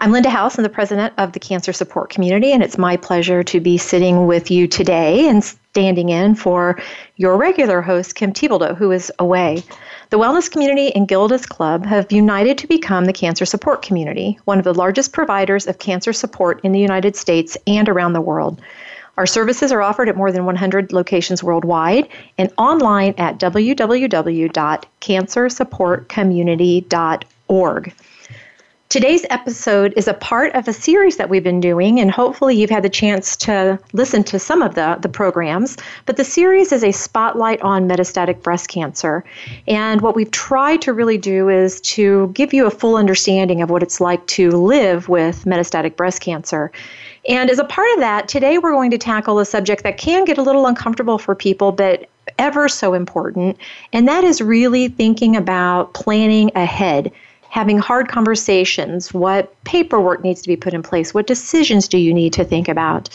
I'm Linda House, I'm the president of the Cancer Support Community, and it's my pleasure to be sitting with you today and standing in for your regular host, Kim Thiboldeaux, who is away. The Wellness Community and Gilda's Club have united to become the Cancer Support Community, one of the largest providers of cancer support in the United States and around the world. Our services are offered at more than 100 locations worldwide and online at www.cancersupportcommunity.org. Today's episode is a part of a series that we've been doing, and hopefully you've had the chance to listen to some of the, the programs. But the series is a spotlight on metastatic breast cancer. And what we've tried to really do is to give you a full understanding of what it's like to live with metastatic breast cancer. And as a part of that, today we're going to tackle a subject that can get a little uncomfortable for people, but ever so important. And that is really thinking about planning ahead having hard conversations, what paperwork needs to be put in place, what decisions do you need to think about.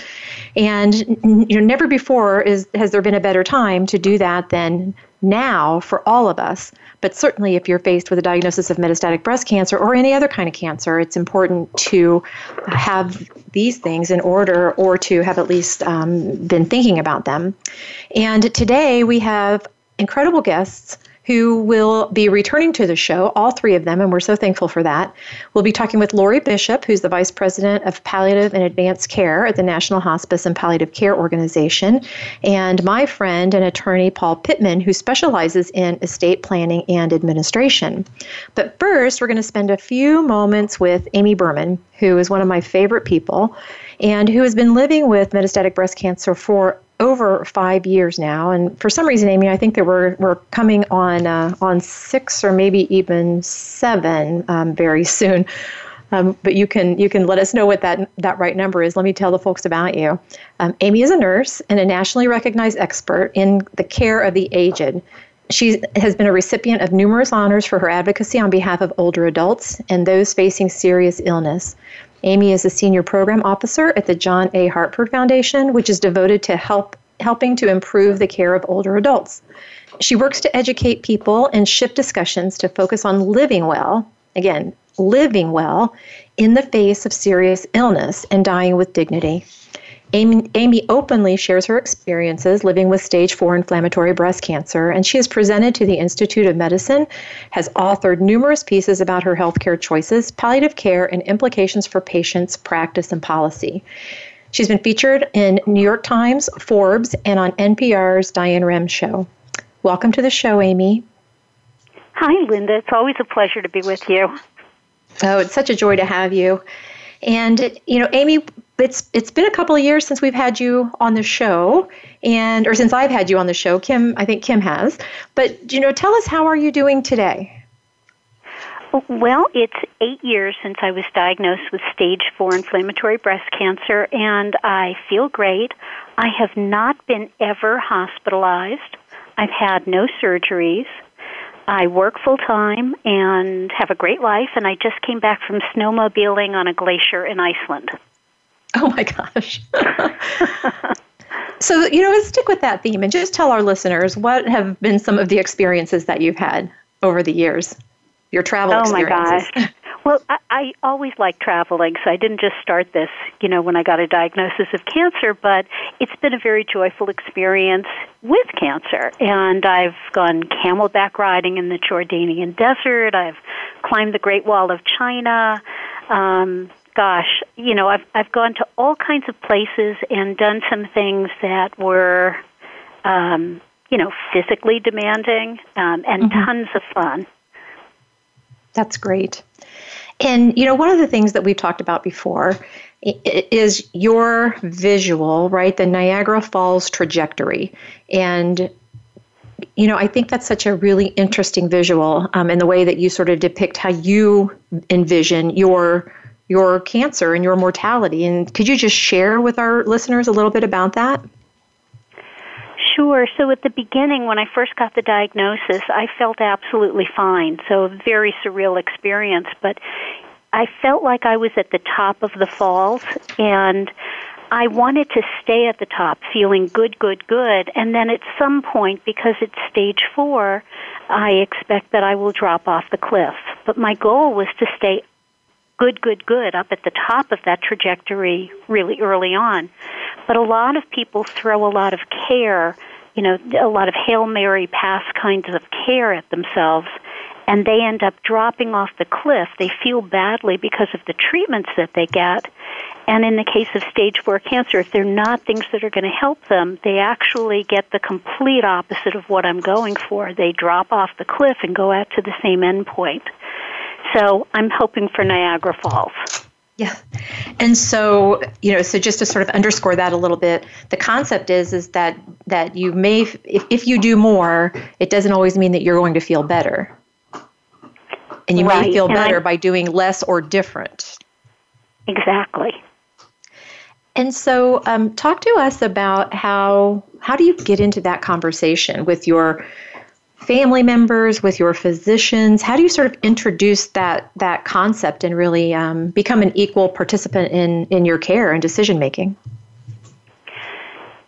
And you know, never before is has there been a better time to do that than now for all of us. But certainly, if you're faced with a diagnosis of metastatic breast cancer or any other kind of cancer, it's important to have these things in order or to have at least um, been thinking about them. And today we have incredible guests who will be returning to the show, all three of them, and we're so thankful for that. We'll be talking with Lori Bishop, who's the Vice President of Palliative and Advanced Care at the National Hospice and Palliative Care Organization, and my friend and attorney Paul Pittman, who specializes in estate planning and administration. But first, we're going to spend a few moments with Amy Berman, who is one of my favorite people and who has been living with metastatic breast cancer for over five years now, and for some reason, Amy, I think that we're we're coming on uh, on six or maybe even seven um, very soon. Um, but you can you can let us know what that that right number is. Let me tell the folks about you. Um, Amy is a nurse and a nationally recognized expert in the care of the aged. She has been a recipient of numerous honors for her advocacy on behalf of older adults and those facing serious illness. Amy is a senior program officer at the John A. Hartford Foundation, which is devoted to help helping to improve the care of older adults. She works to educate people and shift discussions to focus on living well, again, living well in the face of serious illness and dying with dignity. Amy, Amy, openly shares her experiences living with stage 4 inflammatory breast cancer, and she has presented to the Institute of Medicine, has authored numerous pieces about her healthcare choices, palliative care, and implications for patients, practice, and policy. She's been featured in New York Times, Forbes, and on NPR's Diane Rehm show. Welcome to the show, Amy. Hi, Linda. It's always a pleasure to be with you. Oh, it's such a joy to have you. And you know, Amy, it's it's been a couple of years since we've had you on the show, and or since I've had you on the show. Kim, I think Kim has. But you know, tell us how are you doing today? Well, it's eight years since I was diagnosed with stage four inflammatory breast cancer, and I feel great. I have not been ever hospitalized. I've had no surgeries. I work full time and have a great life, and I just came back from snowmobiling on a glacier in Iceland. Oh my gosh. so, you know, let's stick with that theme and just tell our listeners what have been some of the experiences that you've had over the years, your travel oh experiences. my gosh. Well, I, I always like traveling, so I didn't just start this, you know, when I got a diagnosis of cancer, but it's been a very joyful experience with cancer. And I've gone camelback riding in the Jordanian desert. I've climbed the Great Wall of China. Um, gosh, you know, I've I've gone to all kinds of places and done some things that were, um, you know, physically demanding um, and mm-hmm. tons of fun. That's great. And you know, one of the things that we've talked about before is your visual, right? The Niagara Falls trajectory, and you know, I think that's such a really interesting visual um, in the way that you sort of depict how you envision your your cancer and your mortality. And could you just share with our listeners a little bit about that? Sure. So at the beginning, when I first got the diagnosis, I felt absolutely fine. So a very surreal experience, but I felt like I was at the top of the falls and I wanted to stay at the top, feeling good, good, good. And then at some point, because it's stage four, I expect that I will drop off the cliff. But my goal was to stay good, good, good up at the top of that trajectory really early on. But a lot of people throw a lot of care, you know, a lot of Hail Mary pass kinds of care at themselves, and they end up dropping off the cliff. They feel badly because of the treatments that they get. And in the case of stage four cancer, if they're not things that are going to help them, they actually get the complete opposite of what I'm going for. They drop off the cliff and go out to the same end point. So I'm hoping for Niagara Falls. Yeah. And so, you know, so just to sort of underscore that a little bit, the concept is is that that you may if, if you do more, it doesn't always mean that you're going to feel better. And you right. may feel better by doing less or different. Exactly. And so, um, talk to us about how how do you get into that conversation with your family members, with your physicians? How do you sort of introduce that that concept and really um, become an equal participant in in your care and decision making?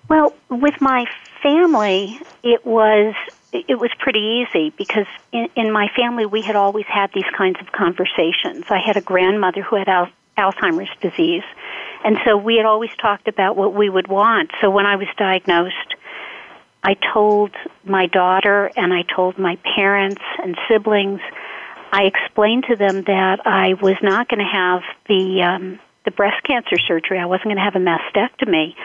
Well, with my family, it was it was pretty easy because in, in my family we had always had these kinds of conversations. I had a grandmother who had al- Alzheimer's disease, and so we had always talked about what we would want. So when I was diagnosed, I told my daughter and I told my parents and siblings. I explained to them that I was not going to have the um, the breast cancer surgery. I wasn't going to have a mastectomy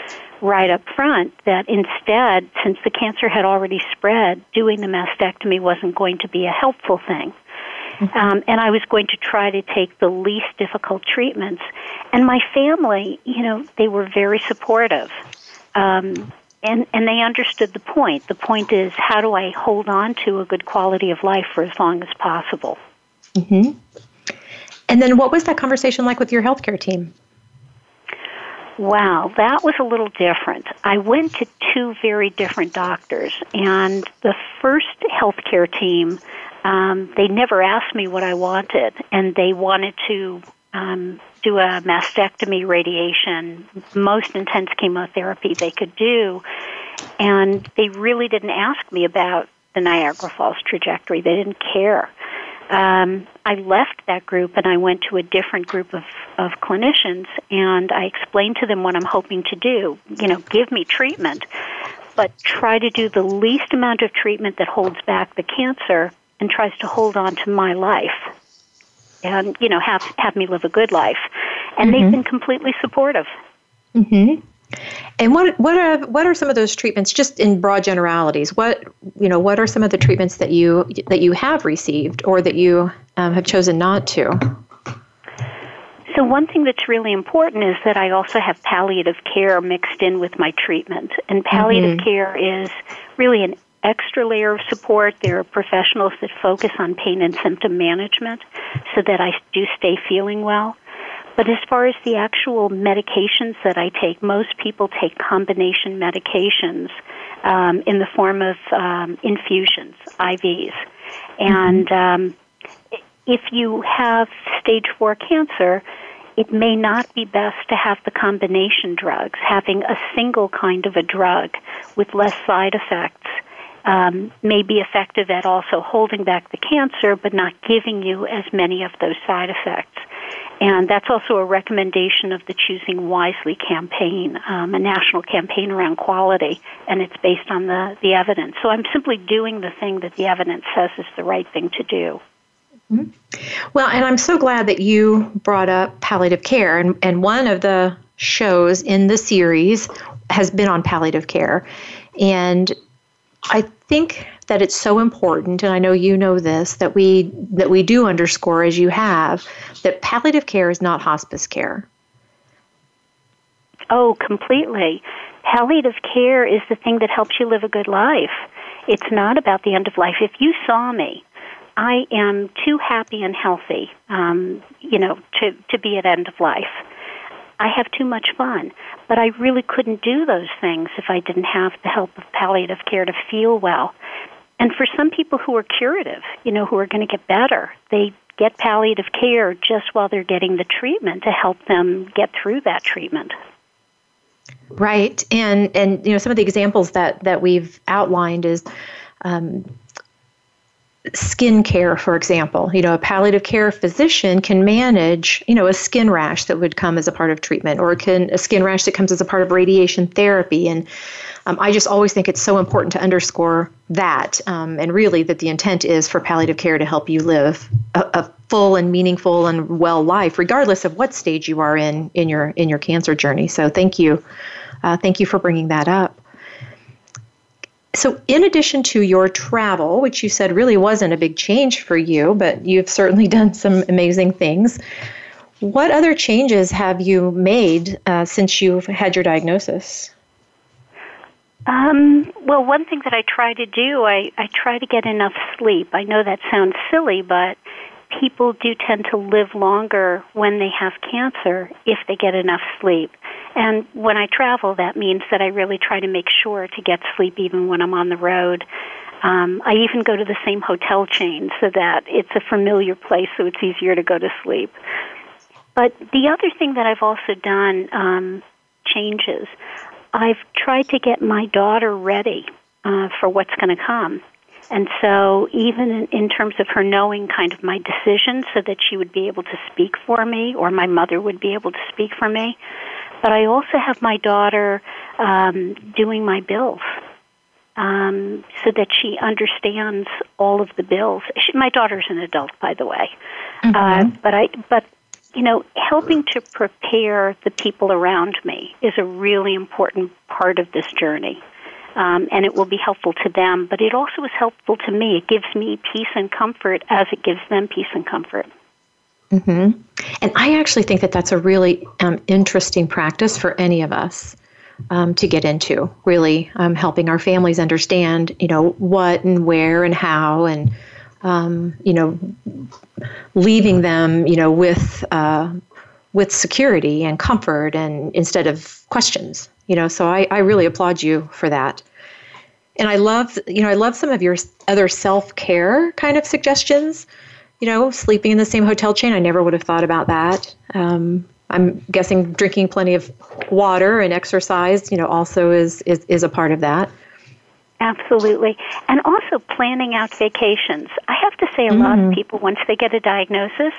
right up front. That instead, since the cancer had already spread, doing the mastectomy wasn't going to be a helpful thing. Mm-hmm. Um, and I was going to try to take the least difficult treatments. And my family, you know, they were very supportive. Um, and and they understood the point. The point is, how do I hold on to a good quality of life for as long as possible? Mm-hmm. And then, what was that conversation like with your healthcare team? Wow, that was a little different. I went to two very different doctors, and the first healthcare team, um, they never asked me what I wanted, and they wanted to um, do a mastectomy radiation, most intense chemotherapy they could do. And they really didn't ask me about the Niagara Falls trajectory. They didn't care. Um, I left that group and I went to a different group of, of clinicians and I explained to them what I'm hoping to do. You know, give me treatment, but try to do the least amount of treatment that holds back the cancer and tries to hold on to my life and you know have have me live a good life. And mm-hmm. they've been completely supportive. Mhm and what what are what are some of those treatments just in broad generalities? What you know what are some of the treatments that you that you have received or that you um, have chosen not to? So one thing that's really important is that I also have palliative care mixed in with my treatment. And palliative mm-hmm. care is really an extra layer of support. There are professionals that focus on pain and symptom management so that I do stay feeling well. But as far as the actual medications that I take, most people take combination medications um, in the form of um, infusions, IVs. And mm-hmm. um, if you have stage four cancer, it may not be best to have the combination drugs. Having a single kind of a drug with less side effects um, may be effective at also holding back the cancer, but not giving you as many of those side effects. And that's also a recommendation of the Choosing Wisely campaign, um, a national campaign around quality, and it's based on the, the evidence. So I'm simply doing the thing that the evidence says is the right thing to do. Mm-hmm. Well, and I'm so glad that you brought up palliative care. And, and one of the shows in the series has been on palliative care. And I think that it's so important, and I know you know this, that we that we do underscore as you have that palliative care is not hospice care. Oh, completely. Palliative care is the thing that helps you live a good life. It's not about the end of life. If you saw me, I am too happy and healthy, um, you know, to, to be at end of life. I have too much fun. But I really couldn't do those things if I didn't have the help of palliative care to feel well. And for some people who are curative, you know, who are going to get better, they get palliative care just while they're getting the treatment to help them get through that treatment. Right, and and you know some of the examples that that we've outlined is um, skin care, for example. You know, a palliative care physician can manage, you know, a skin rash that would come as a part of treatment, or can a skin rash that comes as a part of radiation therapy. And um, I just always think it's so important to underscore that, um, and really that the intent is for palliative care to help you live a, a full and meaningful and well life, regardless of what stage you are in in your in your cancer journey. So, thank you, uh, thank you for bringing that up. So, in addition to your travel, which you said really wasn't a big change for you, but you've certainly done some amazing things, what other changes have you made uh, since you've had your diagnosis? Um, well, one thing that I try to do, I, I try to get enough sleep. I know that sounds silly, but people do tend to live longer when they have cancer if they get enough sleep. And when I travel, that means that I really try to make sure to get sleep even when I'm on the road. Um, I even go to the same hotel chain so that it's a familiar place, so it's easier to go to sleep. But the other thing that I've also done um, changes. I've tried to get my daughter ready uh, for what's going to come. And so, even in, in terms of her knowing kind of my decisions so that she would be able to speak for me or my mother would be able to speak for me, but I also have my daughter um, doing my bills. Um, so that she understands all of the bills. She, my daughter's an adult, by the way, mm-hmm. uh, but I, but you know, helping to prepare the people around me is a really important part of this journey. Um, and it will be helpful to them, but it also is helpful to me. It gives me peace and comfort as it gives them peace and comfort. Mm-hmm. And I actually think that that's a really um, interesting practice for any of us um, to get into. Really um, helping our families understand, you know, what and where and how, and um, you know, leaving them, you know, with uh, with security and comfort, and instead of questions. You know, so I, I really applaud you for that. And I love, you know, I love some of your other self care kind of suggestions you know, sleeping in the same hotel chain, I never would have thought about that. Um, I'm guessing drinking plenty of water and exercise, you know, also is, is, is a part of that. Absolutely. And also planning out vacations. I have to say, a mm-hmm. lot of mm-hmm. people, once they get a diagnosis,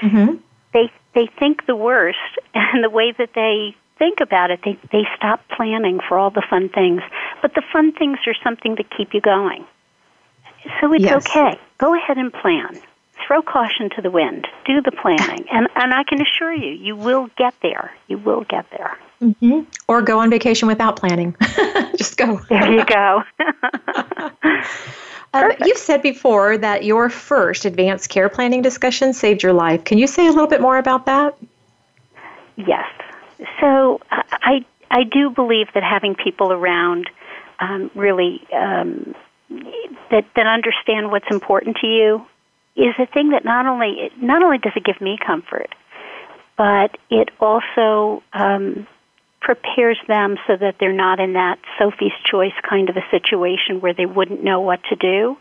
mm-hmm. they, they think the worst. And the way that they think about it, they, they stop planning for all the fun things. But the fun things are something to keep you going. So it's yes. okay. Go ahead and plan throw caution to the wind. Do the planning, and and I can assure you, you will get there. You will get there. Mm-hmm. Or go on vacation without planning. Just go. There you go. um, you've said before that your first advanced care planning discussion saved your life. Can you say a little bit more about that? Yes. So I I do believe that having people around um, really um, that that understand what's important to you is a thing that not only not only does it give me comfort, but it also um, prepares them so that they're not in that Sophie's choice kind of a situation where they wouldn't know what to do,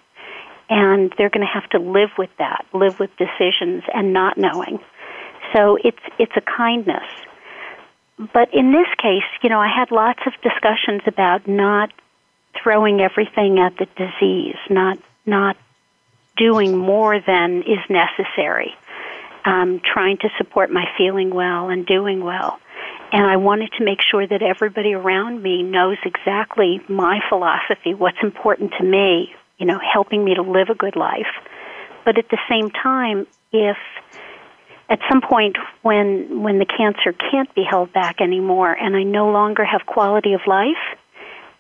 and they're going to have to live with that, live with decisions and not knowing. So it's it's a kindness. But in this case, you know, I had lots of discussions about not throwing everything at the disease, not not doing more than is necessary, um, trying to support my feeling well and doing well. And I wanted to make sure that everybody around me knows exactly my philosophy, what's important to me, you know, helping me to live a good life. But at the same time, if at some point when when the cancer can't be held back anymore and I no longer have quality of life,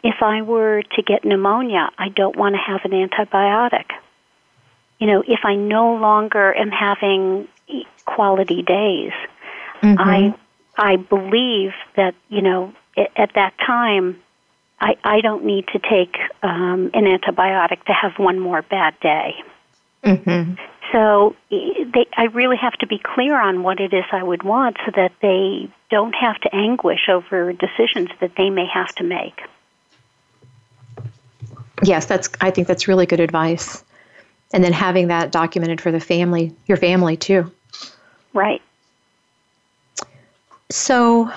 if I were to get pneumonia, I don't want to have an antibiotic you know, if I no longer am having quality days, mm-hmm. I I believe that you know at that time I I don't need to take um, an antibiotic to have one more bad day. Mm-hmm. So they, I really have to be clear on what it is I would want so that they don't have to anguish over decisions that they may have to make. Yes, that's. I think that's really good advice. And then having that documented for the family, your family too. Right. So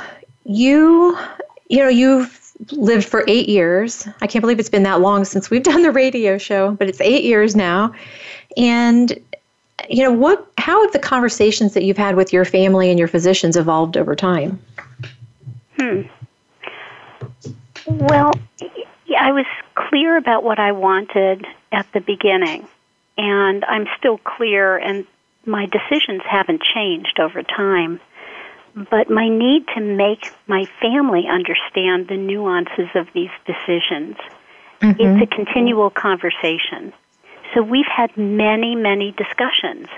you, you know, you've lived for eight years. I can't believe it's been that long since we've done the radio show, but it's eight years now. And you know what how have the conversations that you've had with your family and your physicians evolved over time hmm well i was clear about what i wanted at the beginning and i'm still clear and my decisions haven't changed over time but my need to make my family understand the nuances of these decisions mm-hmm. it's a continual conversation so we've had many, many discussions,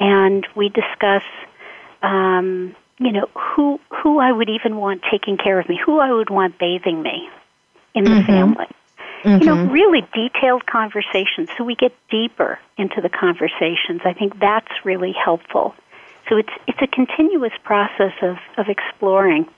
and we discuss, um, you know, who who I would even want taking care of me, who I would want bathing me in the mm-hmm. family. Mm-hmm. You know, really detailed conversations. So we get deeper into the conversations. I think that's really helpful. So it's it's a continuous process of, of exploring.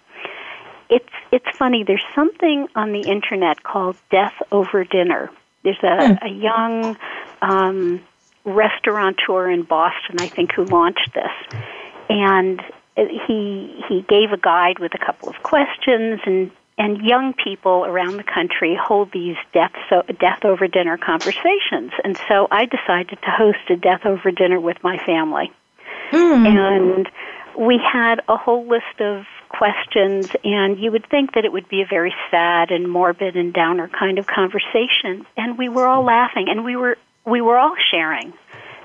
It's it's funny. There's something on the internet called death over dinner. There's a, mm. a young um, restaurateur in Boston, I think, who launched this, and he he gave a guide with a couple of questions and. And young people around the country hold these death so death over dinner conversations, and so I decided to host a death over dinner with my family, mm. and we had a whole list of questions, and you would think that it would be a very sad and morbid and downer kind of conversation. And we were all laughing, and we were we were all sharing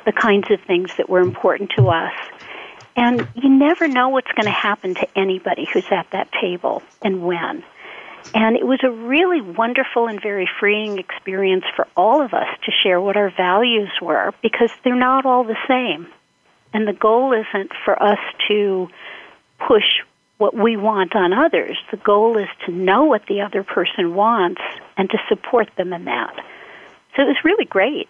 the kinds of things that were important to us. And you never know what's going to happen to anybody who's at that table and when. And it was a really wonderful and very freeing experience for all of us to share what our values were because they're not all the same. And the goal isn't for us to push what we want on others. The goal is to know what the other person wants and to support them in that. So it was really great.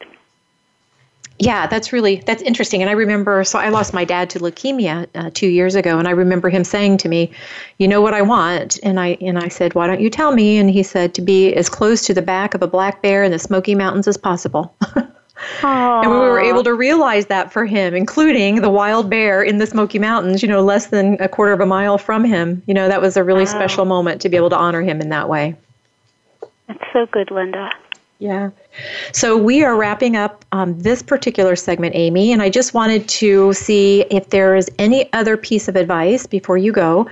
Yeah, that's really that's interesting. And I remember, so I lost my dad to leukemia uh, two years ago, and I remember him saying to me, "You know what I want?" And I and I said, "Why don't you tell me?" And he said, "To be as close to the back of a black bear in the Smoky Mountains as possible." And we were able to realize that for him, including the wild bear in the Smoky Mountains, you know, less than a quarter of a mile from him. You know, that was a really wow. special moment to be able to honor him in that way. That's so good, Linda. Yeah. So we are wrapping up um, this particular segment, Amy, and I just wanted to see if there is any other piece of advice before you go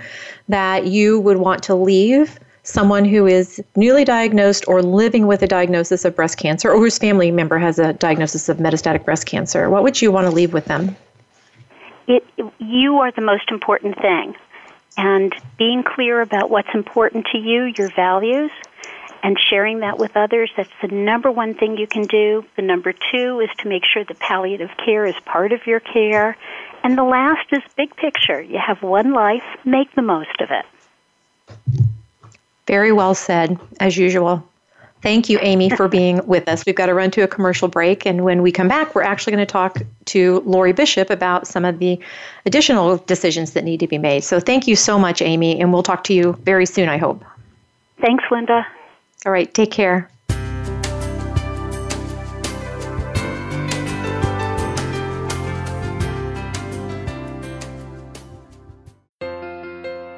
that you would want to leave someone who is newly diagnosed or living with a diagnosis of breast cancer or whose family member has a diagnosis of metastatic breast cancer, what would you want to leave with them? It, you are the most important thing. And being clear about what's important to you, your values, and sharing that with others, that's the number one thing you can do. The number two is to make sure that palliative care is part of your care. And the last is big picture. You have one life, make the most of it. Very well said, as usual. Thank you, Amy, for being with us. We've got to run to a commercial break, and when we come back, we're actually going to talk to Lori Bishop about some of the additional decisions that need to be made. So, thank you so much, Amy, and we'll talk to you very soon, I hope. Thanks, Linda. All right, take care.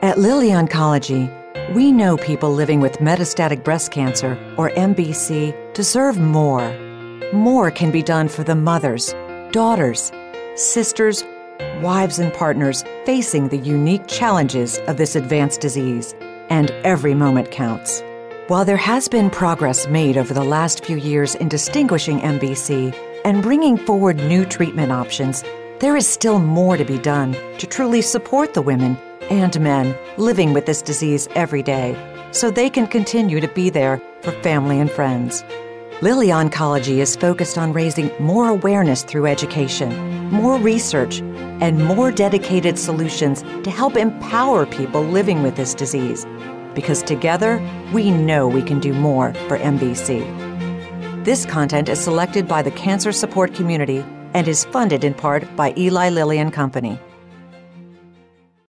At Lilly Oncology, we know people living with metastatic breast cancer, or MBC, deserve more. More can be done for the mothers, daughters, sisters, wives, and partners facing the unique challenges of this advanced disease, and every moment counts. While there has been progress made over the last few years in distinguishing MBC and bringing forward new treatment options, there is still more to be done to truly support the women and men living with this disease every day so they can continue to be there for family and friends. Lilly Oncology is focused on raising more awareness through education, more research, and more dedicated solutions to help empower people living with this disease. Because together, we know we can do more for MBC. This content is selected by the cancer support community and is funded in part by Eli Lilly and Company.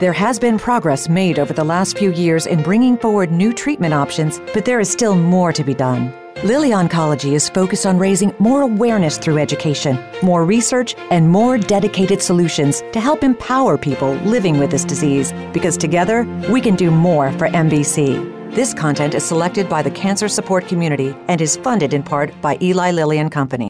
There has been progress made over the last few years in bringing forward new treatment options, but there is still more to be done. Lilly Oncology is focused on raising more awareness through education, more research, and more dedicated solutions to help empower people living with this disease because together we can do more for MBC. This content is selected by the cancer support community and is funded in part by Eli Lilly and Company.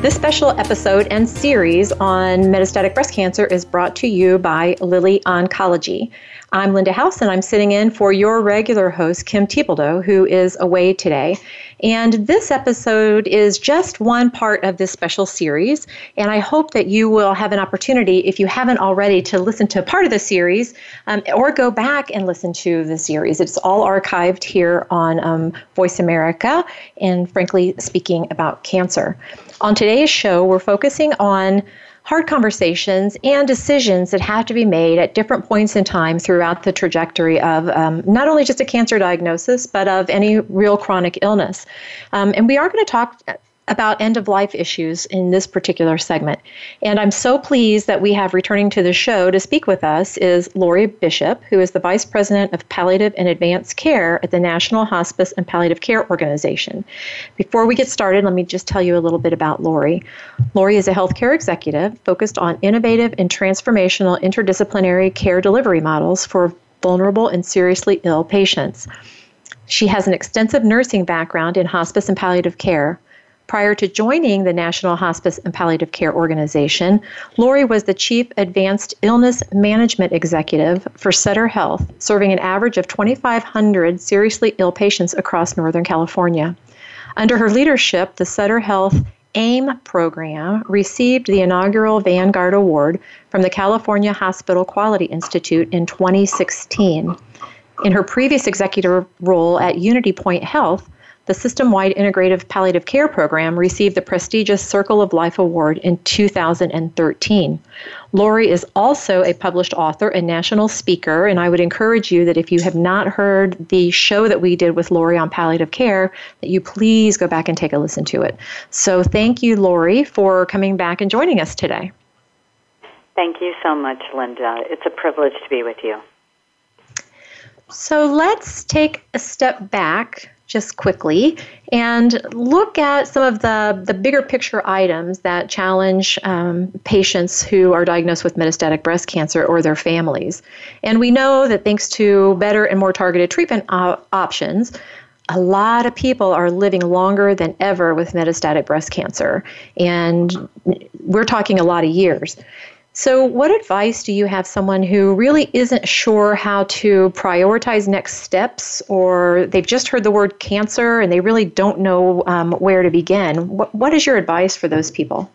This special episode and series on metastatic breast cancer is brought to you by Lilly Oncology. I'm Linda House, and I'm sitting in for your regular host, Kim Thiboldeaux, who is away today. And this episode is just one part of this special series. And I hope that you will have an opportunity, if you haven't already, to listen to part of the series um, or go back and listen to the series. It's all archived here on um, Voice America and, frankly, speaking about cancer. On today's show, we're focusing on hard conversations and decisions that have to be made at different points in time throughout the trajectory of um, not only just a cancer diagnosis, but of any real chronic illness. Um, and we are going to talk about end of life issues in this particular segment. And I'm so pleased that we have returning to the show to speak with us is Lori Bishop, who is the Vice President of Palliative and Advanced Care at the National Hospice and Palliative Care Organization. Before we get started, let me just tell you a little bit about Lori. Lori is a healthcare executive focused on innovative and transformational interdisciplinary care delivery models for vulnerable and seriously ill patients. She has an extensive nursing background in hospice and palliative care. Prior to joining the National Hospice and Palliative Care Organization, Lori was the Chief Advanced Illness Management Executive for Sutter Health, serving an average of 2,500 seriously ill patients across Northern California. Under her leadership, the Sutter Health AIM program received the inaugural Vanguard Award from the California Hospital Quality Institute in 2016. In her previous executive role at Unity Point Health, the system wide integrative palliative care program received the prestigious Circle of Life Award in 2013. Lori is also a published author and national speaker, and I would encourage you that if you have not heard the show that we did with Lori on palliative care, that you please go back and take a listen to it. So thank you, Lori, for coming back and joining us today. Thank you so much, Linda. It's a privilege to be with you. So let's take a step back just quickly and look at some of the, the bigger picture items that challenge um, patients who are diagnosed with metastatic breast cancer or their families. And we know that thanks to better and more targeted treatment op- options, a lot of people are living longer than ever with metastatic breast cancer. And we're talking a lot of years. So, what advice do you have someone who really isn't sure how to prioritize next steps, or they've just heard the word cancer and they really don't know um, where to begin? What, what is your advice for those people?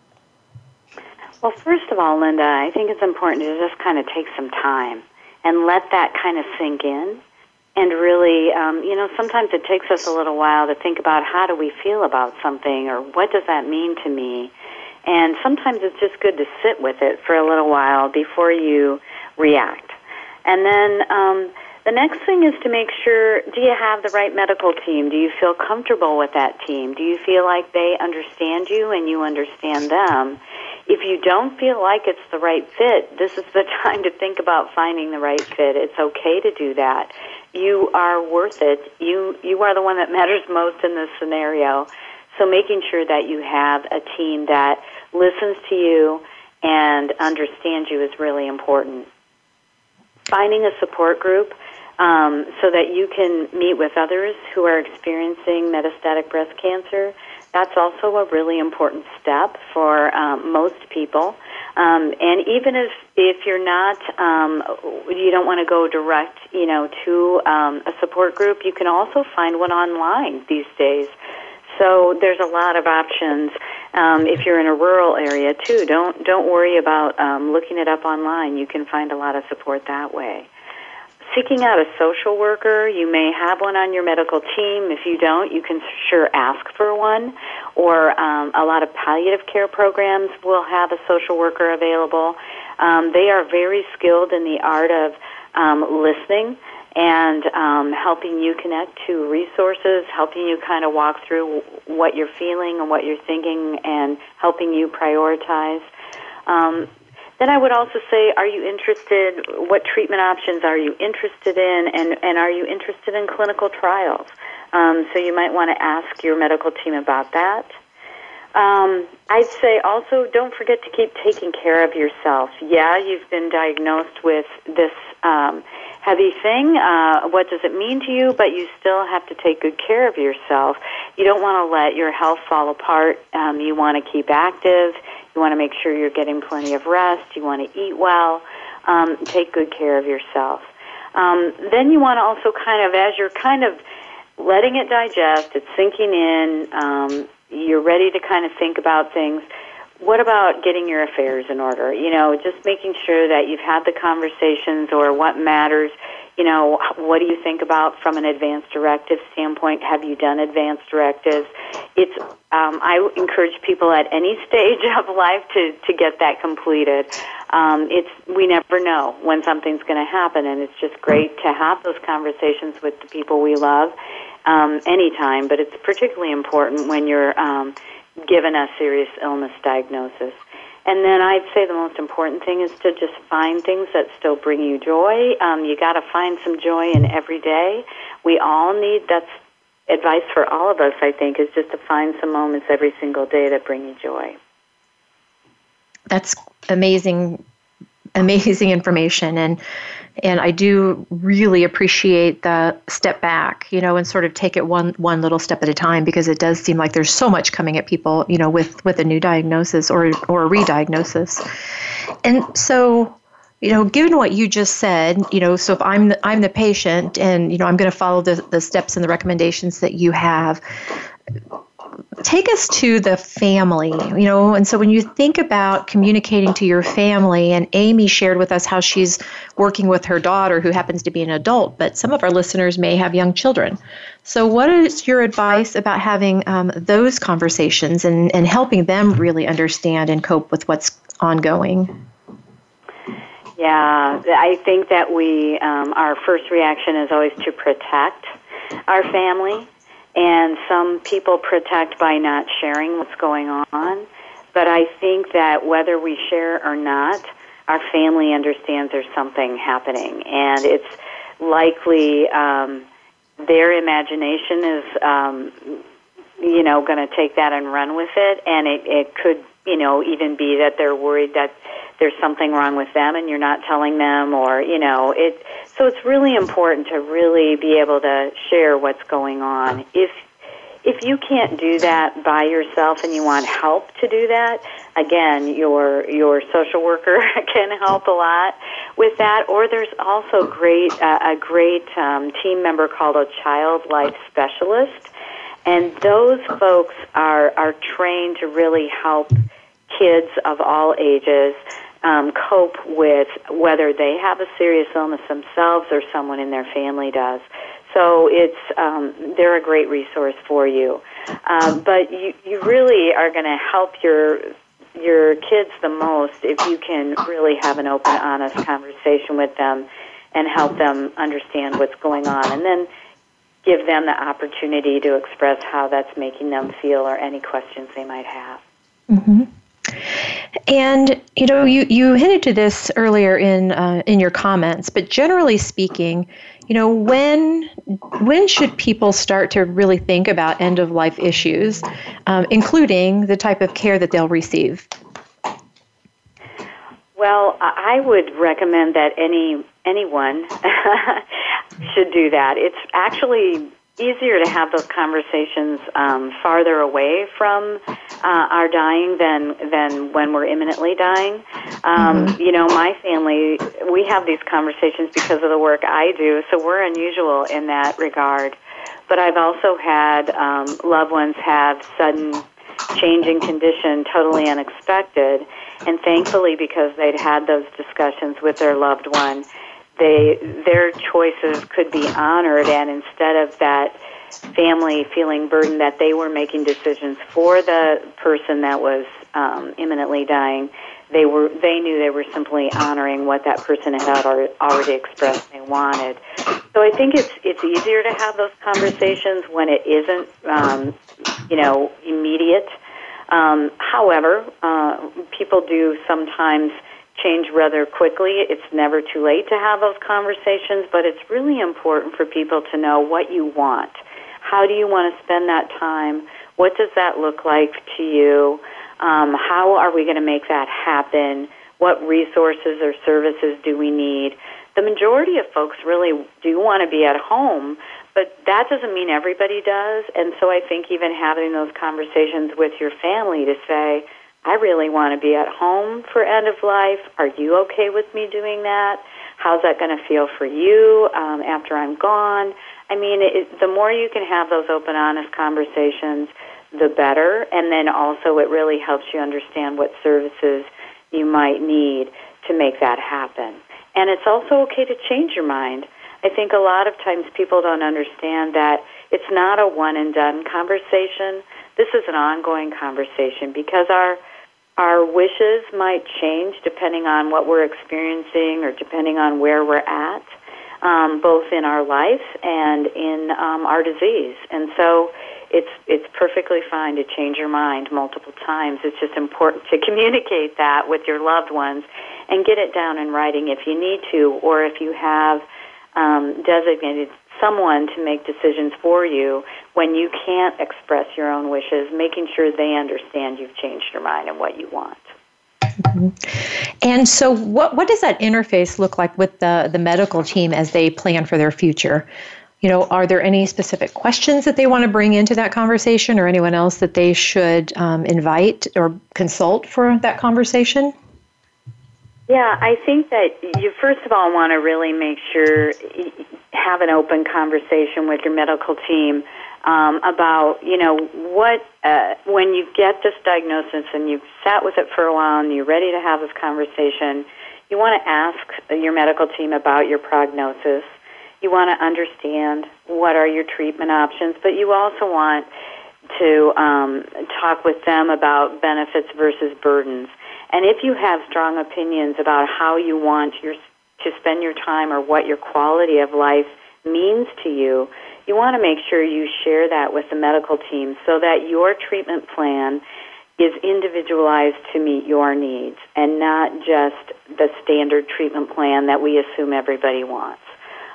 Well, first of all, Linda, I think it's important to just kind of take some time and let that kind of sink in. And really, um, you know, sometimes it takes us a little while to think about how do we feel about something or what does that mean to me and sometimes it's just good to sit with it for a little while before you react. And then um, the next thing is to make sure do you have the right medical team? Do you feel comfortable with that team? Do you feel like they understand you and you understand them? If you don't feel like it's the right fit, this is the time to think about finding the right fit. It's okay to do that. You are worth it. You you are the one that matters most in this scenario. So making sure that you have a team that listens to you, and understands you is really important. Finding a support group um, so that you can meet with others who are experiencing metastatic breast cancer. That's also a really important step for um, most people. Um, and even if if you're not, um, you don't want to go direct, you know, to um, a support group, you can also find one online these days. So there's a lot of options. Um, if you're in a rural area too, don't don't worry about um, looking it up online. You can find a lot of support that way. Seeking out a social worker, you may have one on your medical team. If you don't, you can sure ask for one. Or um, a lot of palliative care programs will have a social worker available. Um, they are very skilled in the art of um, listening and um, helping you connect to resources, helping you kind of walk through what you're feeling and what you're thinking, and helping you prioritize. Um, then I would also say, are you interested? What treatment options are you interested in, and, and are you interested in clinical trials? Um, so you might want to ask your medical team about that. Um, I'd say also don't forget to keep taking care of yourself. Yeah, you've been diagnosed with this um, heavy thing. Uh, what does it mean to you? But you still have to take good care of yourself. You don't want to let your health fall apart. Um, you want to keep active. You want to make sure you're getting plenty of rest. You want to eat well. Um, take good care of yourself. Um, then you want to also kind of, as you're kind of letting it digest, it's sinking in, um, you're ready to kind of think about things what about getting your affairs in order? You know, just making sure that you've had the conversations or what matters. You know, what do you think about from an advanced directive standpoint? Have you done advanced directives? It's um, I encourage people at any stage of life to to get that completed. Um, it's we never know when something's going to happen, and it's just great to have those conversations with the people we love um, anytime. But it's particularly important when you're um, given a serious illness diagnosis. And then I'd say the most important thing is to just find things that still bring you joy. Um, you got to find some joy in every day. We all need that's advice for all of us. I think is just to find some moments every single day that bring you joy. That's amazing, amazing information, and and I do really appreciate the step back, you know, and sort of take it one one little step at a time because it does seem like there's so much coming at people, you know, with with a new diagnosis or or a re-diagnosis. And so, you know, given what you just said, you know, so if I'm the, I'm the patient and you know I'm going to follow the the steps and the recommendations that you have, take us to the family, you know, and so when you think about communicating to your family, and Amy shared with us how she's working with her daughter who happens to be an adult, but some of our listeners may have young children. So, what is your advice about having um, those conversations and, and helping them really understand and cope with what's ongoing? Yeah, I think that we, um, our first reaction is always to protect our family and some people protect by not sharing what's going on. But I think that whether we share or not, our family understands there's something happening, and it's likely um, their imagination is, um, you know, going to take that and run with it, and it, it could, you know, even be that they're worried that there's something wrong with them and you're not telling them or you know it so it's really important to really be able to share what's going on. If if you can't do that by yourself and you want help to do that again your your social worker can help a lot with that. Or there's also great uh, a great um, team member called a child life specialist. And those folks are are trained to really help kids of all ages um, cope with whether they have a serious illness themselves or someone in their family does. So it's um, they're a great resource for you. Um, but you you really are going to help your your kids the most if you can really have an open, honest conversation with them and help them understand what's going on, and then give them the opportunity to express how that's making them feel or any questions they might have. Mm-hmm. And you know, you, you hinted to this earlier in uh, in your comments, but generally speaking, you know, when when should people start to really think about end of life issues, um, including the type of care that they'll receive? Well, I would recommend that any anyone should do that. It's actually easier to have those conversations um, farther away from uh, our dying than than when we're imminently dying. Um, mm-hmm. You know, my family we have these conversations because of the work I do, so we're unusual in that regard. But I've also had um, loved ones have sudden change in condition, totally unexpected, and thankfully because they'd had those discussions with their loved one they their choices could be honored and instead of that family feeling burdened that they were making decisions for the person that was um, imminently dying they were they knew they were simply honoring what that person had already expressed they wanted. So i think it's it's easier to have those conversations when it isn't um, you know immediate. Um, however uh, people do sometimes change rather quickly. It's never too late to have those conversations, but it's really important for people to know what you want. How do you want to spend that time? What does that look like to you? Um, how are we going to make that happen? What resources or services do we need? The majority of folks really do want to be at home, but that doesn't mean everybody does. And so I think even having those conversations with your family to say, I really want to be at home for end of life. Are you okay with me doing that? How's that going to feel for you um, after I'm gone? I mean, it, the more you can have those open, honest conversations, the better. And then also, it really helps you understand what services you might need to make that happen. And it's also okay to change your mind. I think a lot of times people don't understand that it's not a one and done conversation. This is an ongoing conversation because our our wishes might change depending on what we're experiencing or depending on where we're at, um, both in our life and in um, our disease. And so it's it's perfectly fine to change your mind multiple times. It's just important to communicate that with your loved ones and get it down in writing if you need to, or if you have um, designated someone to make decisions for you when you can't express your own wishes, making sure they understand you've changed your mind and what you want. Mm-hmm. And so, what what does that interface look like with the the medical team as they plan for their future? You know, are there any specific questions that they want to bring into that conversation, or anyone else that they should um, invite or consult for that conversation? Yeah, I think that you first of all want to really make sure have an open conversation with your medical team um, about you know what uh, when you get this diagnosis and you've sat with it for a while and you're ready to have this conversation. You want to ask your medical team about your prognosis. You want to understand what are your treatment options, but you also want to um, talk with them about benefits versus burdens. And if you have strong opinions about how you want your to spend your time or what your quality of life means to you, you want to make sure you share that with the medical team so that your treatment plan is individualized to meet your needs and not just the standard treatment plan that we assume everybody wants.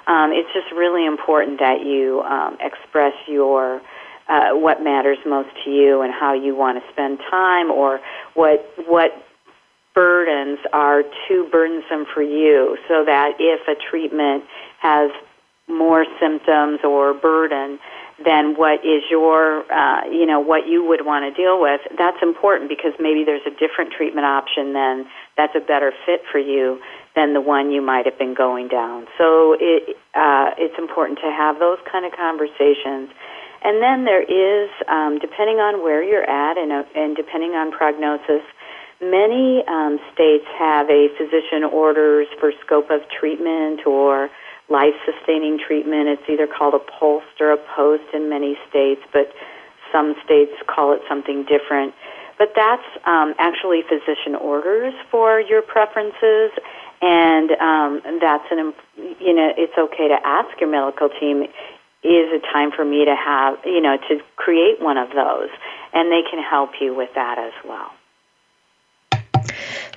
Um, it's just really important that you um, express your uh, what matters most to you and how you want to spend time or what what burdens are too burdensome for you so that if a treatment has more symptoms or burden than what is your, uh, you know, what you would want to deal with, that's important because maybe there's a different treatment option then that's a better fit for you than the one you might have been going down. So it, uh, it's important to have those kind of conversations. And then there is, um, depending on where you're at and, uh, and depending on prognosis, Many um, states have a physician orders for scope of treatment or life sustaining treatment. It's either called a POST or a POST in many states, but some states call it something different. But that's um, actually physician orders for your preferences, and um, that's an you know it's okay to ask your medical team. Is it time for me to have you know to create one of those, and they can help you with that as well.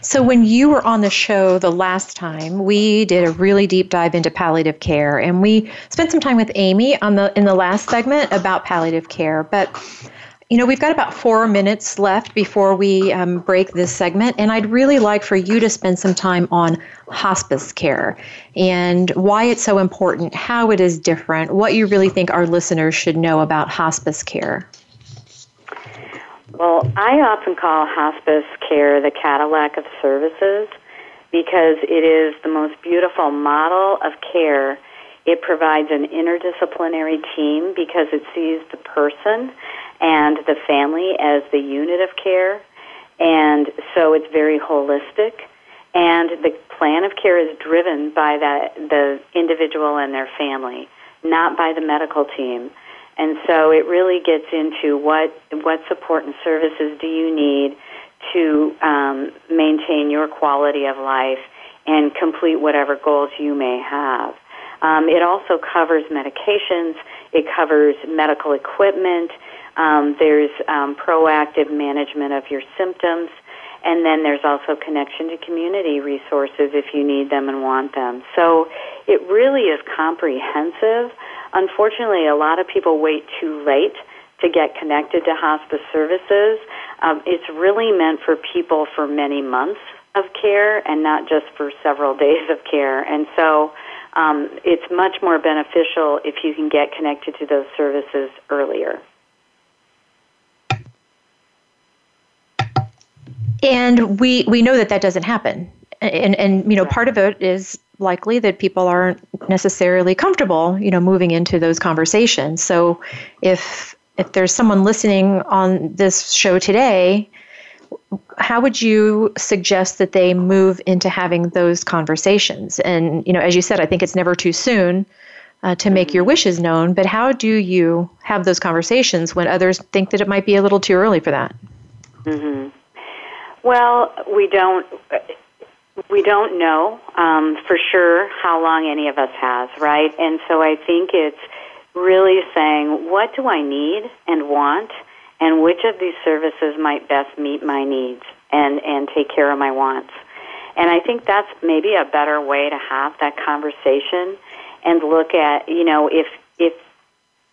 So, when you were on the show the last time, we did a really deep dive into palliative care, and we spent some time with Amy on the in the last segment about palliative care. But You know, we've got about four minutes left before we um, break this segment, and I'd really like for you to spend some time on hospice care and why it's so important, how it is different, what you really think our listeners should know about hospice care. Well, I often call hospice care the Cadillac of services because it is the most beautiful model of care. It provides an interdisciplinary team because it sees the person and the family as the unit of care. And so it's very holistic. And the plan of care is driven by that, the individual and their family, not by the medical team. And so it really gets into what, what support and services do you need to um, maintain your quality of life and complete whatever goals you may have. Um, it also covers medications, it covers medical equipment, um, there's um, proactive management of your symptoms, and then there's also connection to community resources if you need them and want them. So it really is comprehensive. Unfortunately, a lot of people wait too late to get connected to hospice services. Um, it's really meant for people for many months of care and not just for several days of care. And so um, it's much more beneficial if you can get connected to those services earlier. And we, we know that that doesn't happen. And, and you know, part of it is likely that people aren't necessarily comfortable, you know, moving into those conversations. So if if there's someone listening on this show today, how would you suggest that they move into having those conversations? And you know, as you said, I think it's never too soon uh, to make your wishes known. But how do you have those conversations when others think that it might be a little too early for that? Mm-hmm. Well, we don't. We don't know um, for sure how long any of us has, right? And so I think it's really saying, what do I need and want, and which of these services might best meet my needs and, and take care of my wants. And I think that's maybe a better way to have that conversation and look at, you know, if if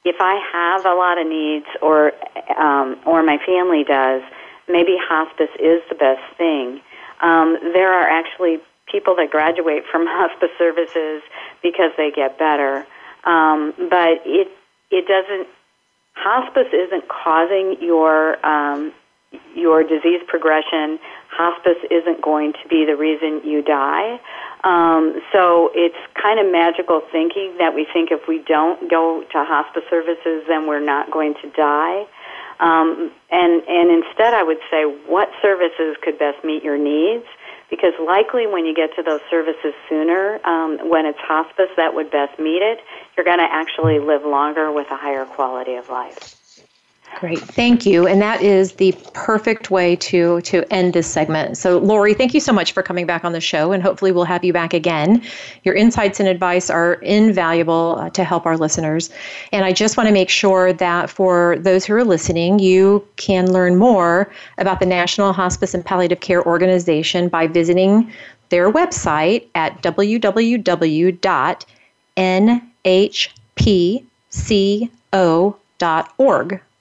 if I have a lot of needs or um, or my family does, maybe hospice is the best thing. Um, there are actually people that graduate from hospice services because they get better, um, but it it doesn't. Hospice isn't causing your um, your disease progression. Hospice isn't going to be the reason you die. Um, so it's kind of magical thinking that we think if we don't go to hospice services, then we're not going to die. Um, and and instead, I would say, what services could best meet your needs? Because likely, when you get to those services sooner, um, when it's hospice that would best meet it, you're going to actually live longer with a higher quality of life. Great, thank you. And that is the perfect way to to end this segment. So, Lori, thank you so much for coming back on the show, and hopefully we'll have you back again. Your insights and advice are invaluable uh, to help our listeners. And I just want to make sure that for those who are listening, you can learn more about the National Hospice and Palliative Care Organization by visiting their website at www.nhpco.org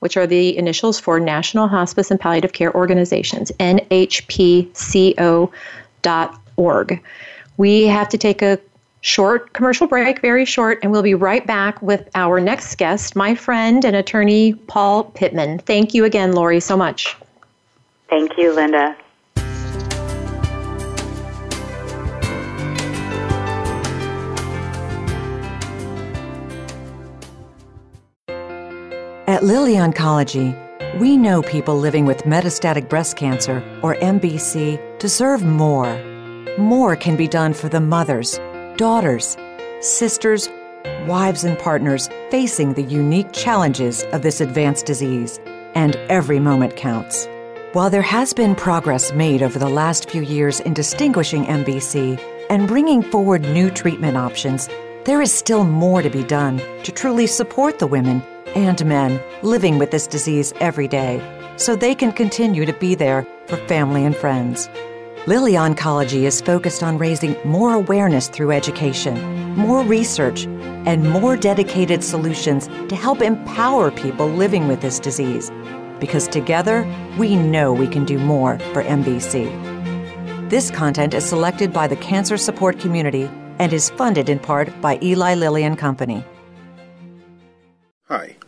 which are the initials for National Hospice and Palliative Care Organizations, nhpco.org. We have to take a short commercial break, very short, and we'll be right back with our next guest, my friend and attorney Paul Pittman. Thank you again, Lori, so much. Thank you, Linda. At Lilly Oncology, we know people living with metastatic breast cancer, or MBC, deserve more. More can be done for the mothers, daughters, sisters, wives, and partners facing the unique challenges of this advanced disease, and every moment counts. While there has been progress made over the last few years in distinguishing MBC and bringing forward new treatment options, there is still more to be done to truly support the women and men living with this disease every day so they can continue to be there for family and friends. Lilly Oncology is focused on raising more awareness through education, more research, and more dedicated solutions to help empower people living with this disease. because together we know we can do more for MBC. This content is selected by the cancer support community and is funded in part by Eli Lilly and Company. Hi,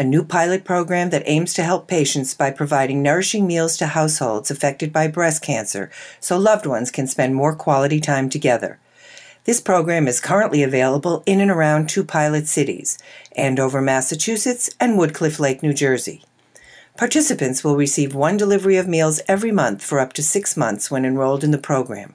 a new pilot program that aims to help patients by providing nourishing meals to households affected by breast cancer so loved ones can spend more quality time together. This program is currently available in and around two pilot cities Andover, Massachusetts, and Woodcliff Lake, New Jersey. Participants will receive one delivery of meals every month for up to six months when enrolled in the program.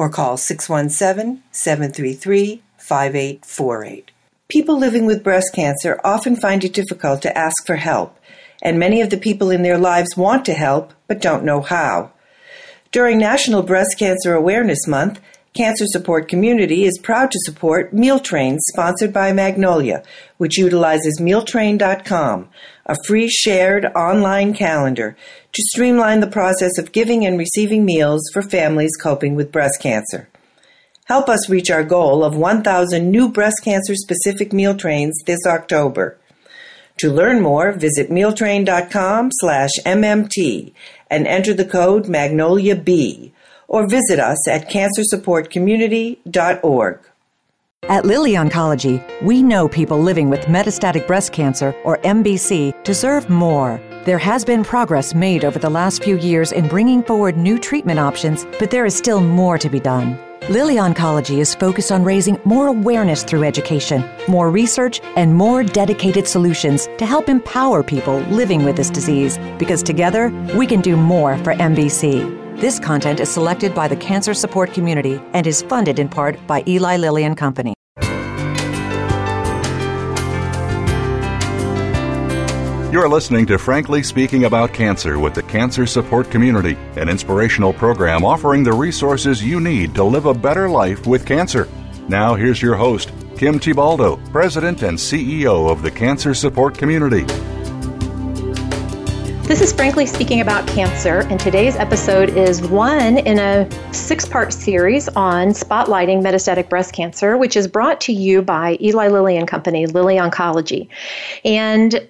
or call 617 733 5848. People living with breast cancer often find it difficult to ask for help, and many of the people in their lives want to help but don't know how. During National Breast Cancer Awareness Month, Cancer Support Community is proud to support Meal Trains sponsored by Magnolia, which utilizes mealtrain.com, a free shared online calendar to streamline the process of giving and receiving meals for families coping with breast cancer. Help us reach our goal of 1,000 new breast cancer specific meal trains this October. To learn more, visit mealtrain.com slash MMT and enter the code MagnoliaB or visit us at cancersupportcommunity.org. At Lilly Oncology, we know people living with metastatic breast cancer, or MBC, deserve more. There has been progress made over the last few years in bringing forward new treatment options, but there is still more to be done. Lilly Oncology is focused on raising more awareness through education, more research, and more dedicated solutions to help empower people living with this disease because together we can do more for MBC. This content is selected by the cancer support community and is funded in part by Eli Lilly and Company. You're listening to Frankly Speaking About Cancer with the Cancer Support Community, an inspirational program offering the resources you need to live a better life with cancer. Now, here's your host, Kim Thiboldeaux, President and CEO of the Cancer Support Community. This is Frankly Speaking About Cancer, and today's episode is one in a six part series on spotlighting metastatic breast cancer, which is brought to you by Eli Lilly and Company, Lilly Oncology. And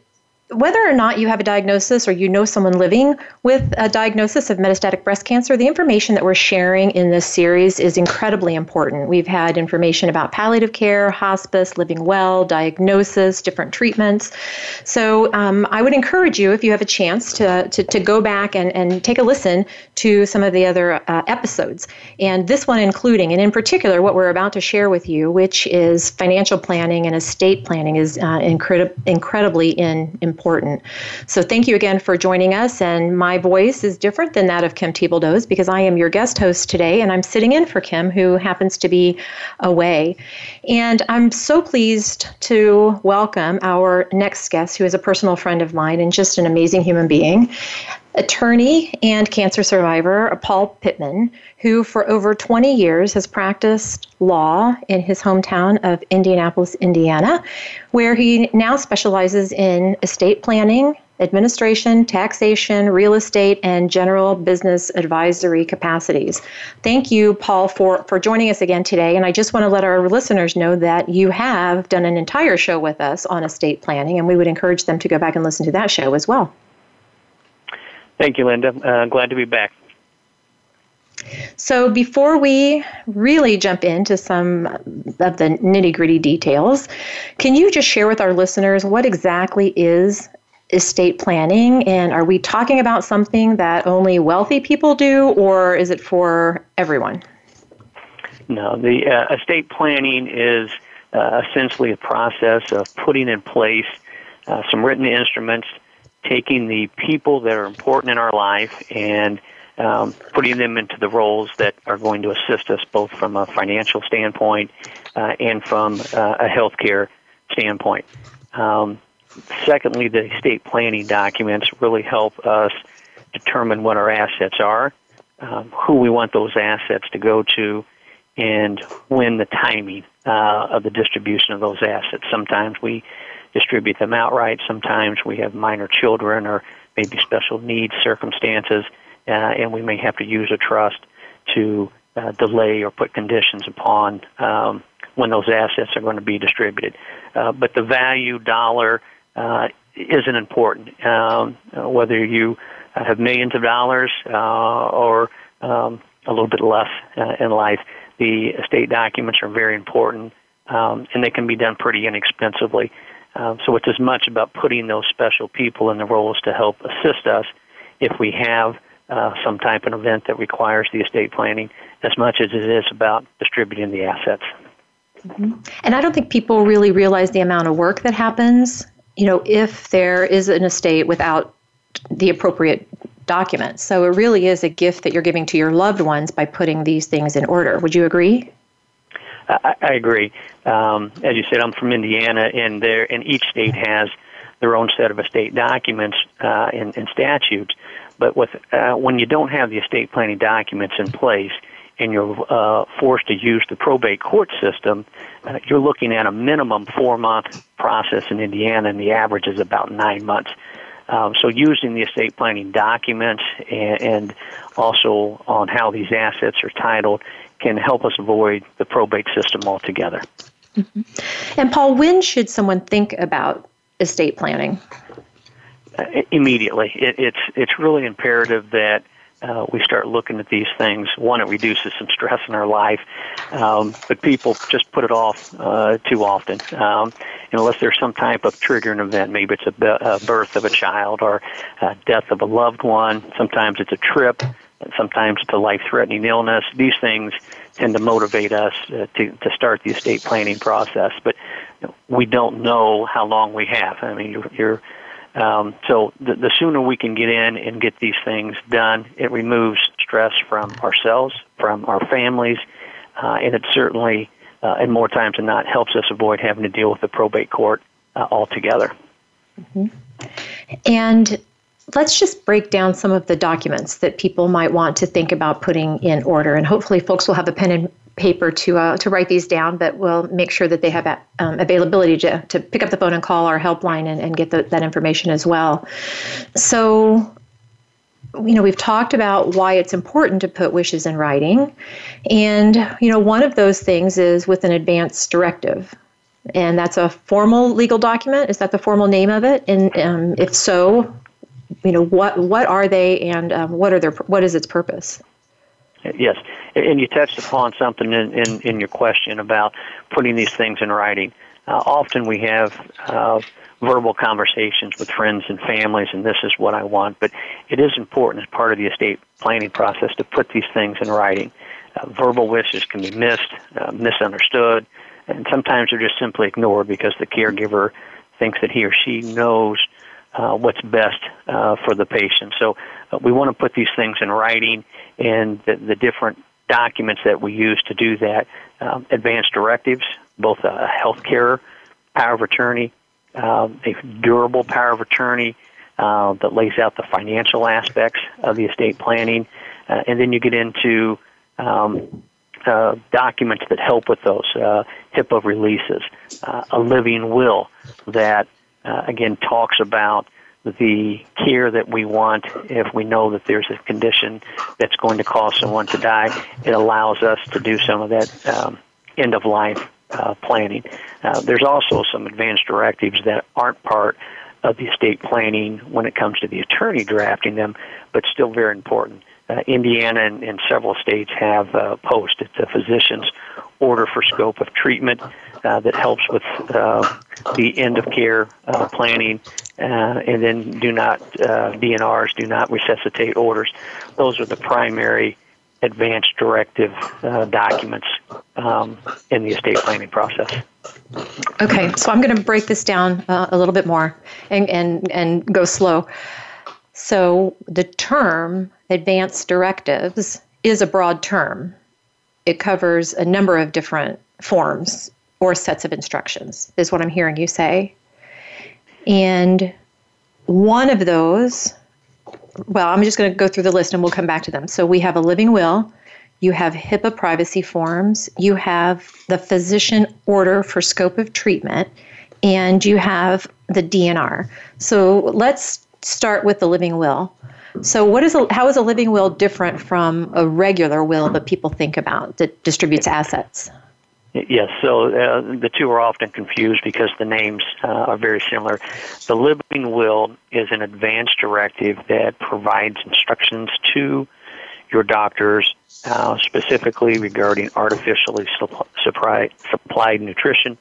whether or not you have a diagnosis or you know someone living with a diagnosis of metastatic breast cancer, the information that we're sharing in this series is incredibly important. We've had information about palliative care, hospice, living well, diagnosis, different treatments. So um, I would encourage you, if you have a chance, to, to, to, go back and, and take a listen to some of the other uh, episodes. And this one including, and in particular, what we're about to share with you, which is financial planning and estate planning, is uh, incredi- incredibly in, important important. So thank you again for joining us. And my voice is different than that of Kim Thiboldeaux's because I am your guest host today, and I'm sitting in for Kim, who happens to be away. And I'm so pleased to welcome our next guest, who is a personal friend of mine and just an amazing human being attorney and cancer survivor Paul Pittman, who for over 20 years has practiced law in his hometown of Indianapolis, Indiana, where he now specializes in estate planning, administration, taxation, real estate, and general business advisory capacities. Thank you, Paul, for, for joining us again today. And I just want to let our listeners know that you have done an entire show with us on estate planning, and we would encourage them to go back and listen to that show as well. Thank you, Linda. Uh, glad to be back. So, before we really jump into some of the nitty gritty details, can you just share with our listeners what exactly is estate planning? And are we talking about something that only wealthy people do, or is it for everyone? No, the uh, estate planning is uh, essentially a process of putting in place uh, some written instruments, taking the people that are important in our life and um, putting them into the roles that are going to assist us both from a financial standpoint uh, and from uh, a healthcare standpoint. Um, secondly, the estate planning documents really help us determine what our assets are, um, who we want those assets to go to, and when the timing uh, of the distribution of those assets. Sometimes we distribute them outright. Sometimes we have minor children or maybe special needs circumstances uh, and we may have to use a trust to uh, delay or put conditions upon um, when those assets are going to be distributed. Uh, but the value dollar uh, isn't important. Um, whether you have millions of dollars uh, or um, a little bit less uh, in life, the estate documents are very important, um, and they can be done pretty inexpensively. Um, so it's as much about putting those special people in the roles to help assist us if we have uh, some type of event that requires the estate planning as much as it is about distributing the assets. Mm-hmm. And I don't think people really realize the amount of work that happens, you know, if there is an estate without the appropriate documents. So it really is a gift that you're giving to your loved ones by putting these things in order. Would you agree? I, I agree. Um, as you said, I'm from Indiana, and there, and each state has their own set of estate documents uh, and, and statutes. But with uh, when you don't have the estate planning documents in place and you're uh, forced to use the probate court system, uh, you're looking at a minimum four month process in Indiana, and the average is about nine months. Um, so using the estate planning documents and, and also on how these assets are titled can help us avoid the probate system altogether. Mm-hmm. And Paul, when should someone think about estate planning? Uh, immediately. It, it's it's really imperative that uh, we start looking at these things. One, it reduces some stress in our life, um, but people just put it off uh, too often. Um, unless there's some type of triggering event, maybe it's a, be- a birth of a child or a death of a loved one. Sometimes it's a trip. Sometimes it's a life-threatening illness. These things tend to motivate us uh, to to start the estate planning process, but we don't know how long we have. I mean, you're, you're um, so the, the sooner we can get in and get these things done, it removes stress from ourselves, from our families, uh, and it certainly, uh, and more times than not, helps us avoid having to deal with the probate court uh, altogether. Mm-hmm. And let's just break down some of the documents that people might want to think about putting in order. And hopefully, folks will have a pen and paper to uh, to write these down, but we'll make sure that they have that um, availability to, to pick up the phone and call our helpline and, and get the, that information as well. So, you know, we've talked about why it's important to put wishes in writing, and you know, one of those things is with an advance directive. And that's a formal legal document. Is that the formal name of it? And um, if so, you know what what are they, and um, what are their what is its purpose? Yes, and you touched upon something in, in, in your question about putting these things in writing. Uh, often we have uh, verbal conversations with friends and families, and this is what I want. But it is important as part of the estate planning process to put these things in writing. Uh, verbal wishes can be missed, uh, misunderstood, and sometimes they're just simply ignored because the caregiver thinks that he or she knows uh, what's best uh, for the patient. So uh, we want to put these things in writing and the, the different documents that we use to do that. Um, advanced directives, both a healthcare power of attorney, um, a durable power of attorney uh, that lays out the financial aspects of the estate planning, uh, and then you get into um, uh, documents that help with those uh, HIPAA releases, uh, a living will that uh, again talks about the care that we want if we know that there's a condition that's going to cause someone to die. It allows us to do some of that um, end of life uh, planning. Uh, there's also some advanced directives that aren't part of the estate planning when it comes to the attorney drafting them, but still very important. Uh, Indiana and, and, several states have uh, POST. It's physician's order for scope of treatment uh, that helps with uh, the end of care uh, planning, uh, and then do not DNRs, do not resuscitate orders. Those are the primary advanced directive documents um, in the estate planning process. Okay, so I'm going to break this down a little bit more and, and, and go slow. So the term advanced directives is a broad term. It covers a number of different forms or sets of instructions, is what I'm hearing you say. And one of those, well, I'm just going to go through the list and we'll come back to them. So we have a living will, you have HIPAA privacy forms, you have the physician order for scope of treatment, and you have the DNR. So let's start with the living will. So, what is a, how is a living will different from a regular will that people think about that distributes assets? Yes, so uh, the two are often confused because the names uh, are very similar. The living will is an advance directive that provides instructions to your doctors uh, specifically regarding artificially supplied nutrition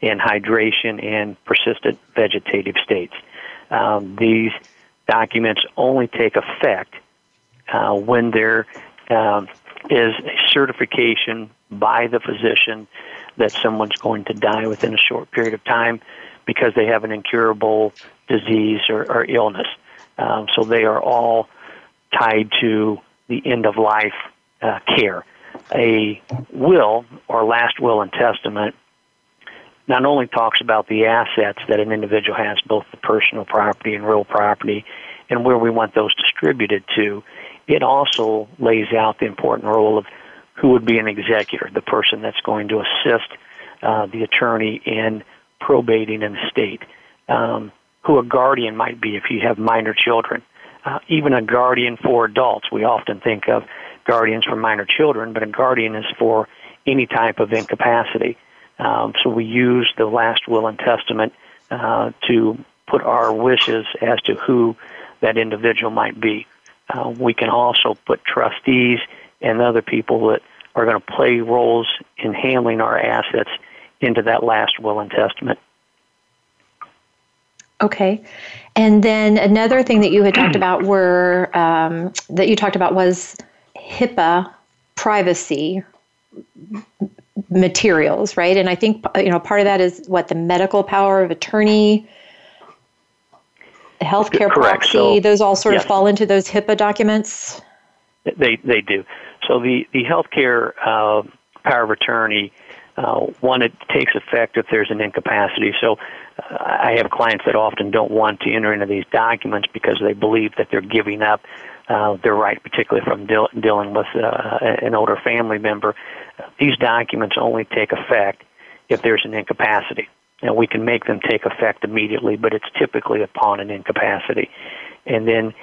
and hydration and persistent vegetative states. Um, these documents only take effect uh, when there um, is a certification by the physician that someone's going to die within a short period of time because they have an incurable disease or, or illness. Um, so they are all tied to the end of life uh, care. A will or last will and testament not only talks about the assets that an individual has, both the personal property and real property, and where we want those distributed to, it also lays out the important role of who would be an executor, the person that's going to assist uh, the attorney in probating an estate, um, who a guardian might be if you have minor children, uh, even a guardian for adults. We often think of guardians for minor children, but a guardian is for any type of incapacity. Um, so we use the last will and testament uh, to put our wishes as to who that individual might be. Uh, we can also put trustees and other people that are going to play roles in handling our assets into that last will and testament. Okay. And then another thing that you had talked about were um, that you talked about was HIPAA privacy materials, right? And I think you know part of that is what the medical power of attorney, healthcare Correct. proxy. So, those all sort yes. of fall into those HIPAA documents. They they do. So the the healthcare uh, power of attorney. Uh, one, it takes effect if there's an incapacity. So, uh, I have clients that often don't want to enter into these documents because they believe that they're giving up uh, their right, particularly from deal- dealing with uh, an older family member. These documents only take effect if there's an incapacity. Now, we can make them take effect immediately, but it's typically upon an incapacity. And then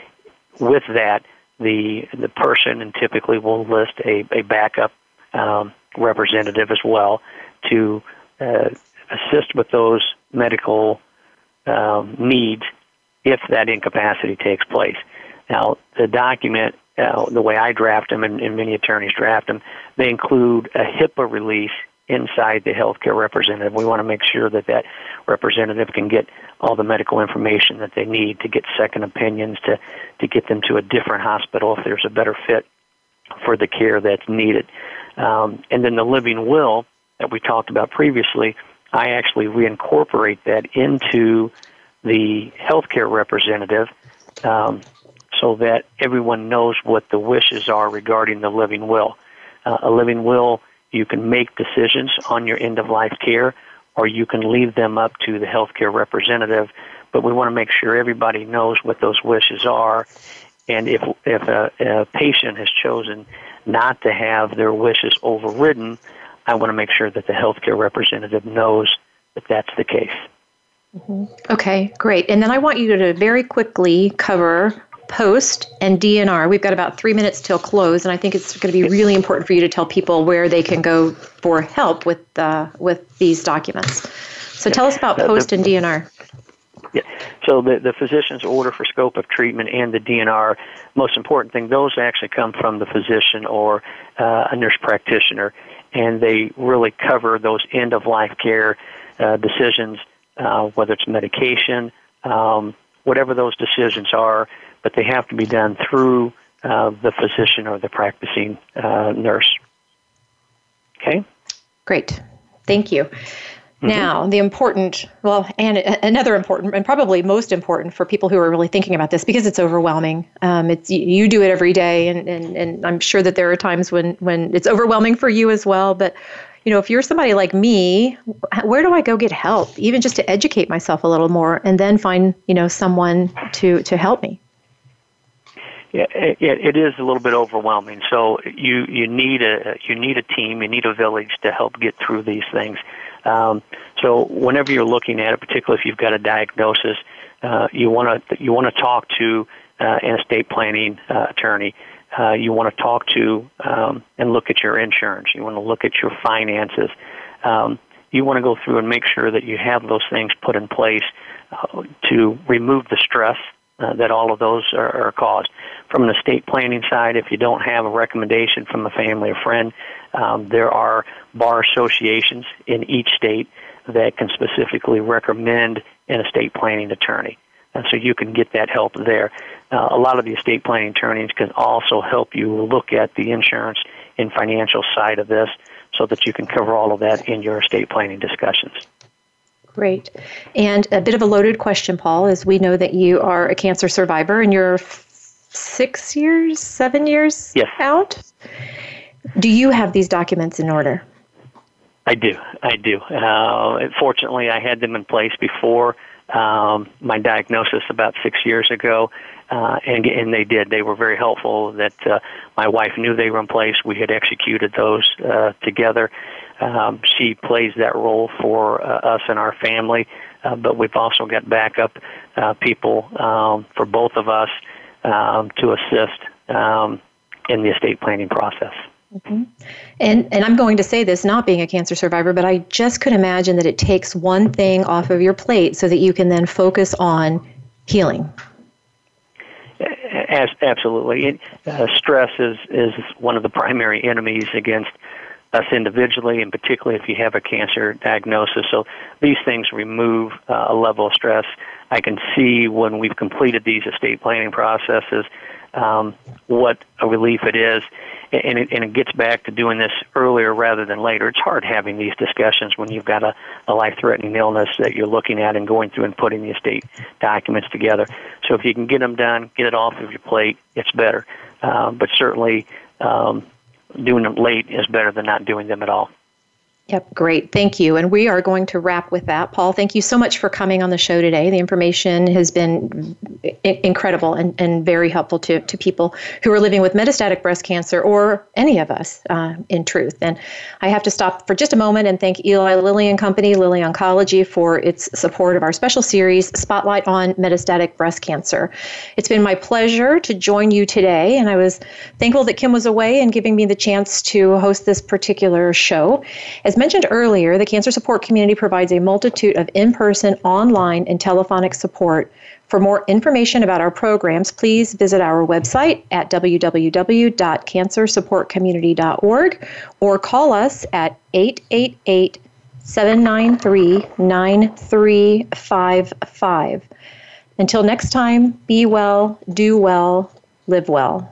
with that, the the person and typically will list a, a backup um, representative as well to uh, assist with those medical um, needs if that incapacity takes place. Now, the document, uh, the way I draft them and, and many attorneys draft them, they include a HIPAA release inside the healthcare representative. We want to make sure that that representative can get all the medical information that they need to get second opinions, to, to get them to a different hospital if there's a better fit for the care that's needed. Um, and then the living will that we talked about previously, I actually reincorporate that into the healthcare representative um, so that everyone knows what the wishes are regarding the living will. Uh, a living will, you can make decisions on your end of life care, or you can leave them up to the healthcare representative. But we want to make sure everybody knows what those wishes are. And if if a, a patient has chosen not to have their wishes overridden, I want to make sure that the healthcare representative knows that that's the case. Mm-hmm. Okay, great. And then I want you to very quickly cover post and DNR. We've got about three minutes till close, and I think it's going to be really important for you to tell people where they can go for help with uh, with these documents. So tell us about post and DNR. Yeah. So the, the physician's order for scope of treatment and the DNR, most important thing, those actually come from the physician or uh, a nurse practitioner, and they really cover those end of life care uh, decisions, uh, whether it's medication, um, whatever those decisions are, but they have to be done through uh, the physician or the practicing uh, nurse. Okay? Great. Thank you. Mm-hmm. Now, the important, well, and another important, and probably most important for people who are really thinking about this because it's overwhelming. Um, it's you do it every day, and, and and I'm sure that there are times when when it's overwhelming for you as well. But you know, if you're somebody like me, where do I go get help? Even just to educate myself a little more, and then find you know someone to to help me. It, it is a little bit overwhelming. So you you need a you need a team, you need a village to help get through these things. Um, so whenever you're looking at it, particularly if you've got a diagnosis, uh, you want to you want to talk to uh, an estate planning uh, attorney. Uh, you want to talk to um, and look at your insurance. You want to look at your finances. Um, you want to go through and make sure that you have those things put in place uh, to remove the stress uh, that all of those are, are caused. From an estate planning side, if you don't have a recommendation from a family or friend, um, there are bar associations in each state that can specifically recommend an estate planning attorney. And so you can get that help there. Uh, a lot of the estate planning attorneys can also help you look at the insurance and financial side of this so that you can cover all of that in your estate planning discussions. Great. And a bit of a loaded question, Paul, is we know that you are a cancer survivor and you're six years, seven years yes. out. Do you have these documents in order? I do. I do. Uh, fortunately, I had them in place before um, my diagnosis about six years ago, uh, and and they did. They were very helpful. That uh, my wife knew they were in place. We had executed those uh, together. Um, she plays that role for uh, us and our family, uh, but we've also got backup uh, people um, for both of us um, to assist um, in the estate planning process. Mm-hmm. And and I'm going to say this, not being a cancer survivor, but I just could imagine that it takes one thing off of your plate so that you can then focus on healing. As, absolutely, uh, stress is is one of the primary enemies against us individually, and particularly if you have a cancer diagnosis. So these things remove uh, a level of stress. I can see when we've completed these estate planning processes um, what a relief it is and it, and it gets back to doing this earlier rather than later. It's hard having these discussions when you've got a, a life-threatening illness that you're looking at and going through and putting the estate documents together. So if you can get them done, get it off of your plate, it's better. Um, but certainly, um, doing them late is better than not doing them at all. Yep, great. Thank you. And we are going to wrap with that. Paul, thank you so much for coming on the show today. The information has been incredible and, and very helpful to, to people who are living with metastatic breast cancer or any of us, uh, in truth. And I have to stop for just a moment and thank Eli Lilly and Company, Lilly Oncology, for its support of our special series, Spotlight on Metastatic Breast Cancer. It's been my pleasure to join you today, and I was thankful that Kim was away and giving me the chance to host this particular show. As as mentioned earlier, the cancer support community provides a multitude of in person, online, and telephonic support. For more information about our programs, please visit our website at www.cancersupportcommunity.org or call us at 888 793 9355. Until next time, be well, do well, live well.